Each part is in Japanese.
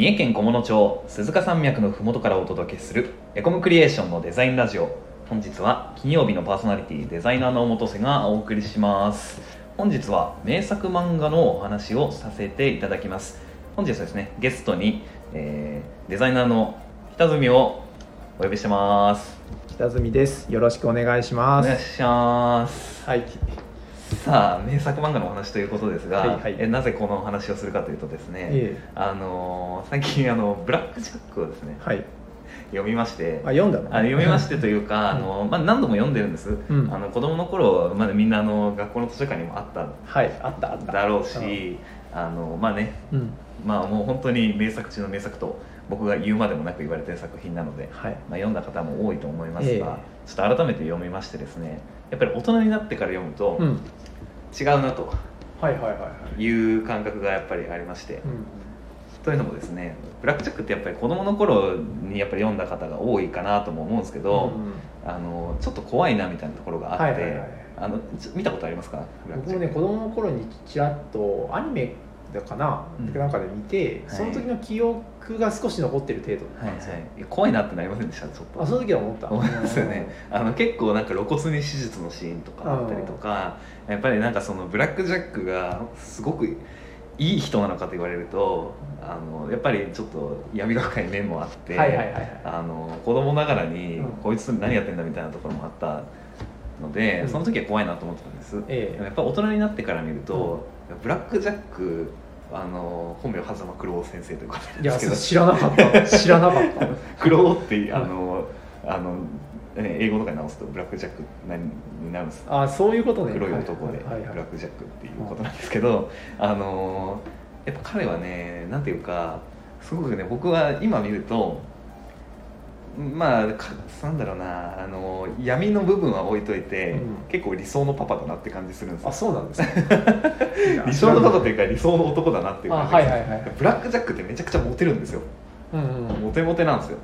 三重県菰野町鈴鹿山脈のふもとからお届けするエコムクリエーションのデザインラジオ本日は金曜日のパーソナリティデザイナーの元瀬がお送りします本日は名作漫画のお話をさせていただきます本日はですねゲストに、えーデザイナーの北住をお呼びしてます北住です。よろしくお願いします。お願いしますはい。さあ名作漫画のお話ということですが、はいはいえなぜこのお話をするかというとですね、えあのー最近あのブラックジャックをですねはい。読みましてあ、読んだの？あ読みましてというか、あのまあ、何度も読んでるんです、んあの子供の頃まだみんなあの学校の図書館にもあったはい。あったあった。だろうし、あのまあねうん。まあもう本当に名作中の名作と僕が言うまでもなく言われてる作品なので、はい。まあ、読んだ方も多いと思いますが、ええちょっと改めて読みましてですねやっぱり大人になってから読むとうん。違うなとはいう感覚がやっぱりありまして、うん。というのもですねブラックジャックってやっぱり子供の頃にやっぱり読んだ方が多いかなとも思うんですけど、あのちょっと怖いなみたいなところがあって、あの見たことありますか？僕もね子供の頃にちらっとアニメだかな、うん。なんかで見て、はい。その時の記憶が少し残ってる程度はいなんですよ。はい、怖い。なってなりませんでした？ちょっと。あ、その時は思った。思いますよね。あの結構なんか露骨に手術のシーンとかあったりとかやっぱりなんかそのブラック・ジャックがすごくいい人なのかと言われるとあのやっぱりちょっと闇が深い面もあって、はいはいはいはい。あの子供ながらに、うん。こいつ何やってんだみたいなところもあったので、うん。その時は怖いなと思ってたんです、ええ。やっぱ大人になってから見ると、ブラック・ジャックあの本名狭間九郎先生という方なですけど知らなかった。知らなかった。クローっていうあの、あのね英語とかに直すとブラックジャックになるんですあ、そういうことね。黒い男ではいはいはいブラックジャックっていうことなんですけど、あのやっぱ彼はねなんていうかすごくね僕は今見るとまあかなんだろうなあの闇の部分は置いといて、うん。結構理想のパパだなって感じするんですよ。あ、そうなんですね。理想のパパというか理想の男だなっていうあ、感じはいはいはい。ブラックジャックってめちゃくちゃモテるんですよ。うんうん。モテモテなんですよ。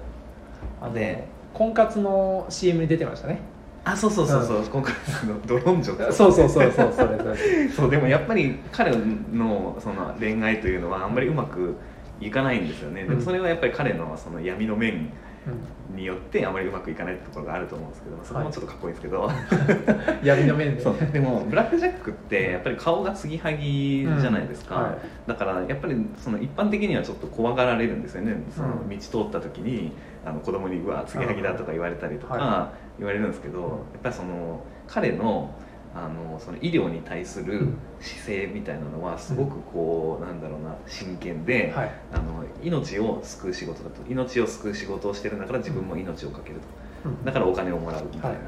あので婚活の CM に出てましたね。あそうそうそうそう、今回のドロンジョ そうそうそうそうそれ。そうでもやっぱり彼のその恋愛というのはあんまりうまくいかないんですよね、でもそれはやっぱり彼のその闇の面によってあまりうまくいかないところがあると思うんですけどそこもちょっとかっこいいですけど、闇の面ででもブラック・ジャックってやっぱり顔が継ぎはぎじゃないですか、うん。はい。だからやっぱりその一般的にはちょっと怖がられるんですよね。そのうん道通った時にあの子供に「うわ継ぎはぎだ」とか言われたりとはか言われるんですけど、うん。やっぱりその彼のあのその医療に対するうん。姿勢みたいなのはすごくこう、なんだろうな真剣で、はい。あの命を救う仕事だと命を救う仕事をしてるんだから自分も命をかけると。うん。だからお金をもらうみたいな、はい。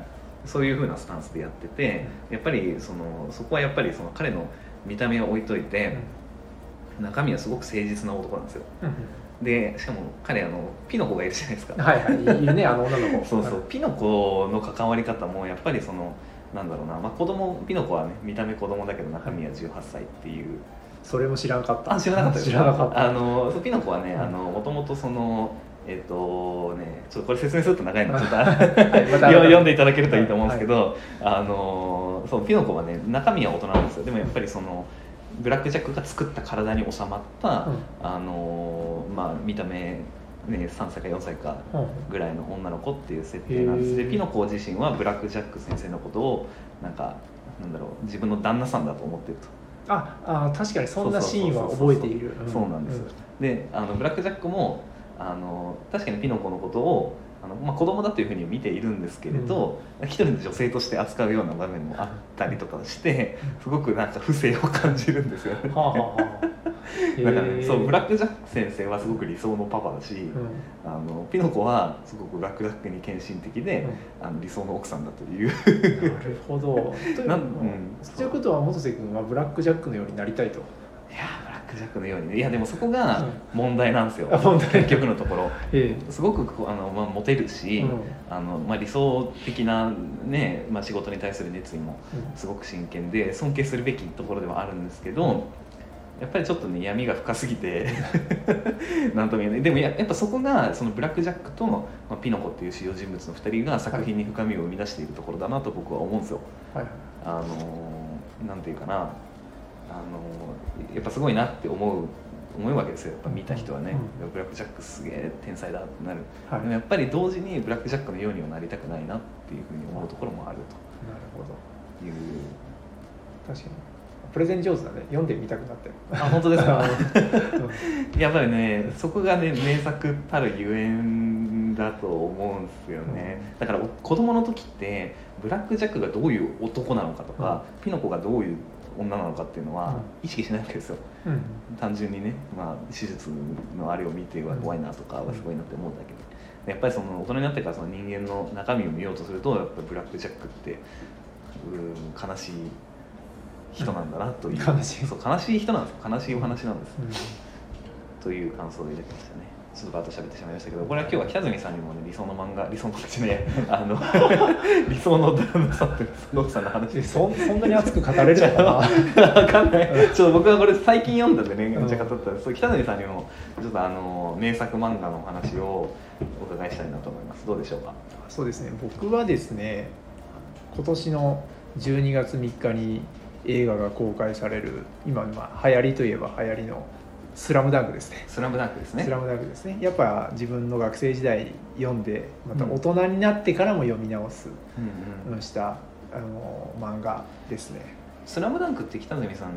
そういうふうなスタンスでやっててやっぱりそのそこはやっぱりその彼の見た目を置いといて中身はすごく誠実な男なんですよ。うんでしかも彼あのピノコがいるじゃないですか、はいはい。いるねあの女の子。そうそう。ピノコの関わり方もやっぱりそのなんだろうな、まあ、子供ピノコはね見た目子供だけど中身は18歳っていう。それも知らなかった。あ知らなかった知らなかった。あのピノコはねもともとそのえっ、とねちょっとこれ説明すると長いの。でちょっとはい 読んでいただけるといいと思うんですけど、あのそうピノコはね中身は大人なんですよ。でもやっぱりそのブラック・ジャックが作った体に収まった、あのまあ見た目ね3歳か4歳かうん。うんぐらいの女の子っていう設定なんです。でピノコ自身はブラック・ジャック先生のことをなんかなんだろう自分の旦那さんだと思ってると。ああ確かにそんなシーンは覚えている。そうなんです、であのブラック・ジャックもあの確かにピノコのことをあの、まあ、子供だというふうに見ているんですけれど、一人の女性として扱うような場面もあったりとかしてすごくなんか不正を感じるんですよね。はあはあはあだからねそうブラック・ジャック先生はすごく理想のパパだし、うん。あのピノコはすごくブラック・ジャックに献身的で、あの理想の奥さんだという。なるほど。というなんうん。ということは元瀬君はブラック・ジャックのようになりたいと。いやーブラック・ジャックのようにね。いやでもそこが問題なんですよ、あ問題。結局のところ。えすごくあの、まあ、モテるし、うん。あのまあ、理想的な、ねまあ、仕事に対する熱意もうん。すごく真剣で尊敬するべきところではあるんですけど、やっぱりちょっとね闇が深すぎて なんとも言えない。でもややっぱそこがそのブラック・ジャックと、まあ、ピノコっていう主要人物の2人が作品に深みを生み出しているところだなと僕は思うんですよ。はい。あのなんていうかな。あのやっぱすごいなって思う思うわけですよ。やっぱ見た人はね、うん。ブラック・ジャックすげえ天才だってなる、はい。でもやっぱり同時にブラック・ジャックのようにはなりたくないなっていうふうに思うところもあるなるほど。という。確かにプレゼン上手だね。読んでみたくなったよあ本当ですか？うん。やっぱりねそこがね名作たるゆえんだと思うんですよね、だからお子供の時ってブラック・ジャックがどういう男なのかとか、ピノコがどういう女なのかっていうのはう意識しないわけですよ。うん。単純にね、まあ、手術のあれを見ては怖いなとかはすごいなって思うだけでやっぱりその大人になってからその人間の中身を見ようとするとやっぱブラック・ジャックってうん悲しい人なんだなという悲しい。そう悲しい人なんです悲しいお話なんです。うん。という感想で入れてましたね。ちょっとバーッと喋ってしまいましたけどこれは今日は北角さんにもね理想の漫画理想の口ね あの 理想の旦那さんと奥さんの話でそそんなに熱く語れるのかな？わかんない。ちょっと僕はこれ最近読んだんでねうんめっちゃ語ったんです。そう北谷さんにもちょっとあの名作漫画のお話をお伺いしたいなと思います。どうでしょうか？そうですね。僕はですね今年の12月3日に映画が公開される今まあ流行りといえば流行りの「スラムダンクですね。スラムダンクですね。スラムダンクですね。やっぱ自分の学生時代読んでまた大人になってからも読み直す、うんうん。したあの漫画ですね。スラムダンクって北谷さん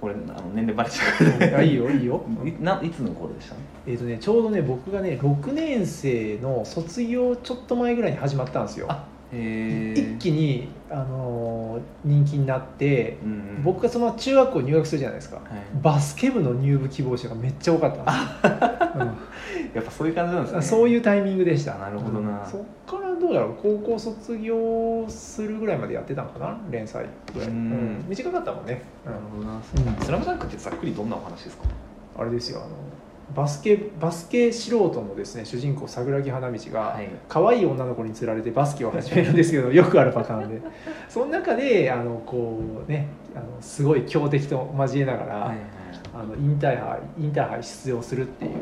これあの年齢バレちゃうあいいよいいよ。いないつの頃でした？えっ、とねちょうどね僕がね6年生の卒業ちょっと前ぐらいに始まったんですよ。一気に、あのー人気になって、うんうん。僕がその中学校入学するじゃないですか、はい。バスケ部の入部希望者がめっちゃ多かったんです やっぱそういう感じなんですね。うん、そういうタイミングでした。なるほどな。うん。そっからどうだろう。高校卒業するぐらいまでやってたのかな？連載ぐらい、うん。うん。短かったもんね、なるほどな。うんスラムダンクってざっくりどんなお話ですか？あれですよあのバスケバスケ素人のですね主人公桜木花道が、はい。可愛い女の子に釣られてバスケを始めるんですけど よくあるパターンで。その中であのこうねあのすごい強敵と交えながら、はいはい。あのインターハイインターハイ出場するっていう、はい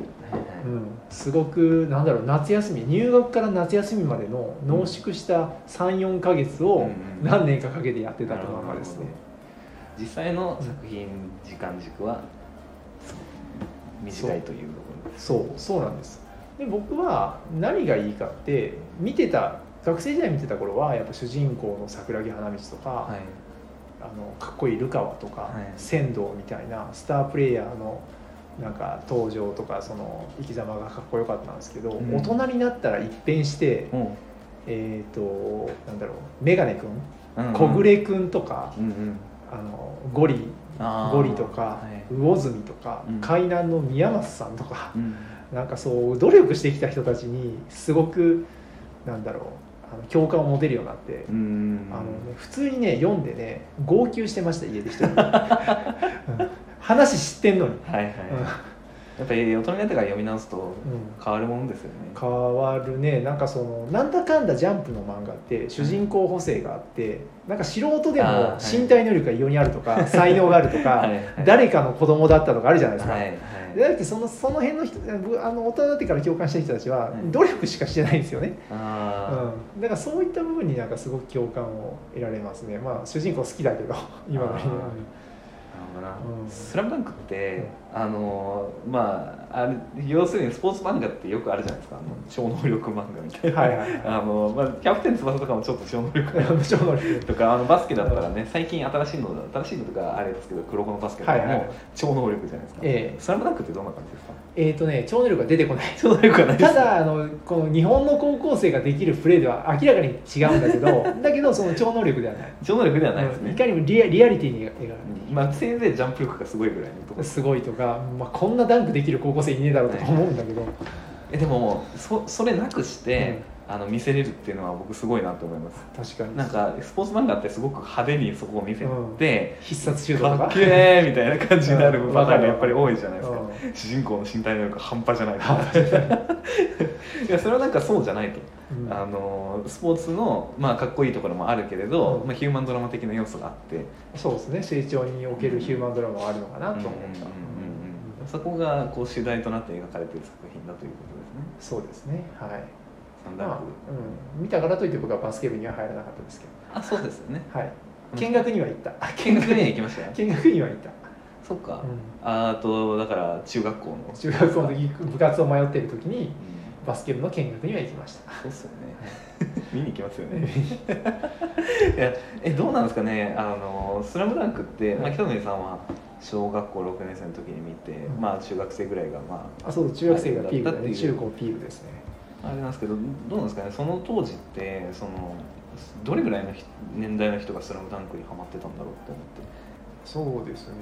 うん、すごくなんだろう夏休み入学から夏休みまでの濃縮した34か月をうんうん何年かかけてやってたって漫画ですね。実際の作品時間軸は短いというそう。そう。なんです。で僕は何がいいかって見てた学生時代見てた頃はやっぱ主人公の桜木花道とか、はい。あのかっこいいルカワとか、はい。仙道みたいなスタープレイヤーのなんか登場とかその生き様がかっこよかったんですけど、うん。大人になったら一変して、う。んえっ、となんだろうメガネくんうん。小暮くんとか、うんうん。あのゴリゴリとか、はい。魚住とか、うん。海南の宮松さんとか、うん。なんかそう努力してきた人たちにすごくなんだろうあの共感を持てるようになって、うん。あのね、普通にね読んでね号泣してました家で一人 話知ってんのに、はいはいやっぱり大人になってから読み直すとうん。変わるもんですよね。変わるね。なんかそのなんだかんだジャンプの漫画って主人公補正があってなんか素人でも身体能力が異様にあるとか、才能があるとか、はいはい。誰かの子供だったとかあるじゃないですか、はいだってそのその辺の人僕あの大人になってから共感した人たちははい。努力しかしてないんですよね、あうん、だからそういった部分になんかすごく共感を得られますね。まあ主人公好きだけど今のなるほど。な、うん。スラムダンクって、あのまああれ要するにスポーツ漫画ってよくあるじゃないですか。あの超能力漫画みたいな、はいはいはい。あのまあ、キャプテン翼とかもちょっと超能力超 能力。とかあのバスケだったらね最近新しいの新しいのとかあれですけど黒子のバスケとかも、はいはい。超能力じゃないですか、ええ。スラムダンクってどんな感じですか？えっ、とね超能力が出てこない。超能力はないです。ただあのこの日本の高校生ができるプレーでは明らかに違うんだけど だけどその超能力ではない。超能力ではないですね。うん。い、かにもリアリアリティに描かれてまあ、せいぜいジャンプ力がすごいぐらいのところ。すごいとか、まあ、こんなダンクできる高校生いねえだろうとか思うんだけど、えでもそそれなくして、あの見せれるっていうのは僕すごいなと思います。確かに。なんかスポーツ漫画ってすごく派手にそこを見せて、必殺シュートとかかっけーみたいな感じになるうん。パターンがやっぱり多いじゃないですか、うん。主人公の身体能力半端じゃない。いやそれはなんかそうじゃないと、うん。あのスポーツの、まあ、かっこいいところもあるけれど、うん。まあ、ヒューマンドラマ的な要素があって。そうですね。成長におけるヒューマンドラマはあるのかなと思った、うんうんうんうんそこがこう主題となって描かれている作品だということですね。そうですね。はい。サンダークまあ、うん、見たからといって僕はバスケ部には入らなかったですけど。あそうですよね。はい。見学には行った。見学には行きました？よ 見学には行った。そっか、うん。あとだから中学校の。中学校の時部活を迷ってる時にうんバスケ部の見学には行きました。そうっすよね。見に行きますよね。いやえどうなんですかね？あの「スラムダンクって、まあ、北野さんは小学校6年生の時に見て、うん。まあ中学生ぐらいがまあそう中学生がピークだう。中高ピークですね。ああれなんですけどどうなんですかね？その当時ってそのどれぐらいの人年代の人が「スラムダンクにハマってたんだろうって思って。そうですね。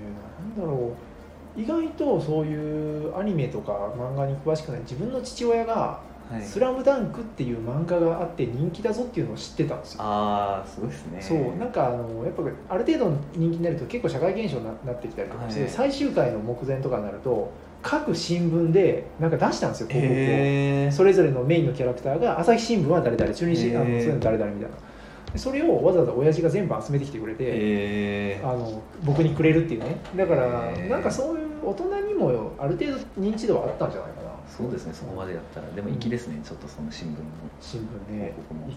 なんだろう意外とそういうアニメとか漫画に詳しくない自分の父親が「はい。スラムダンクっていう漫画があって人気だぞっていうのを知ってたんですよ。ああすごいですね。そうなんかあのやっぱある程度人気になると結構社会現象にななってきたりとかして、はい。最終回の目前とかになると各新聞でなんか出したんですよ広告を。へえそれぞれのメインのキャラクターが朝日新聞は誰々中日新聞あのそうへーいうの誰々みたいな。でそれをわざわざ親父が全部集めてきてくれて、へえあの僕にくれるっていうね。だからなんかそういう大人にもある程度認知度はあったんじゃないかな。そうですねそこまでやったら。でも粋ですねちょっとその新聞の。新聞ね。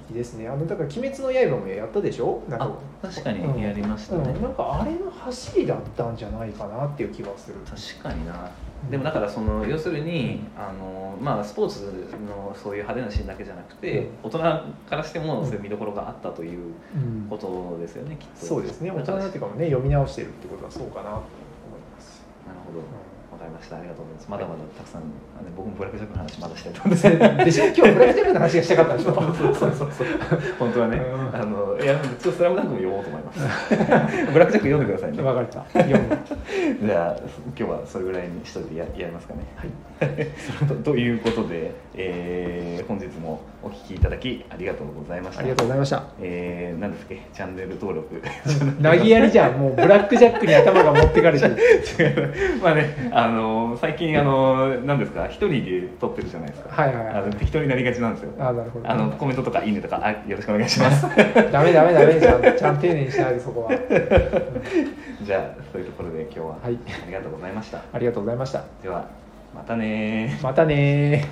粋ですね。あのだから「鬼滅の刃」もやったでしょ？なんかあ確かにやりましたね。うん。なんかあれの走りだったんじゃないかなっていう気がする。確かにな。でもだからその要するにあの、まあ、スポーツのそういう派手なシーンだけじゃなくて、大人からしてもそういう見どころがあったといううん。ことですよね、きっと。そうですね。大人っていうかもね読み直してるってことはそうかな。と思います、なるほど。うわかりました。ありがとうございます。まだまだたくさん、あの僕もブラックジャックの話まだしたいと思うんで しょ？今日ブラックジャックの話がしたかったでしょ？そうそうそうそう。本当はね、うん。あのいやちょっとスラムダンクも読もうと思います。ブラックジャック読んでくださいね。分かった。読む。じゃあ今日はそれぐらいにしといてややりますかね。はい。とということで、えー本日もお聞きいただきありがとうございました。ありがとうございました。えー、なんですっけ？チャンネル登録。投げやりじゃん。もうブラックジャックに頭が持ってかれてる。まあねあの最近あの何ですか？一人で撮ってるじゃないですか。はいはいはい。あの適当になりがちなんですよ。あなるほど。あのコメントとかいいねとかあよろしくお願いします。ダメダメダメちゃん。ちゃんと丁寧にしないでそこは。じゃあそういうところで今日ははい。ありがとうございました、ありがとうございました。ではまたねまたね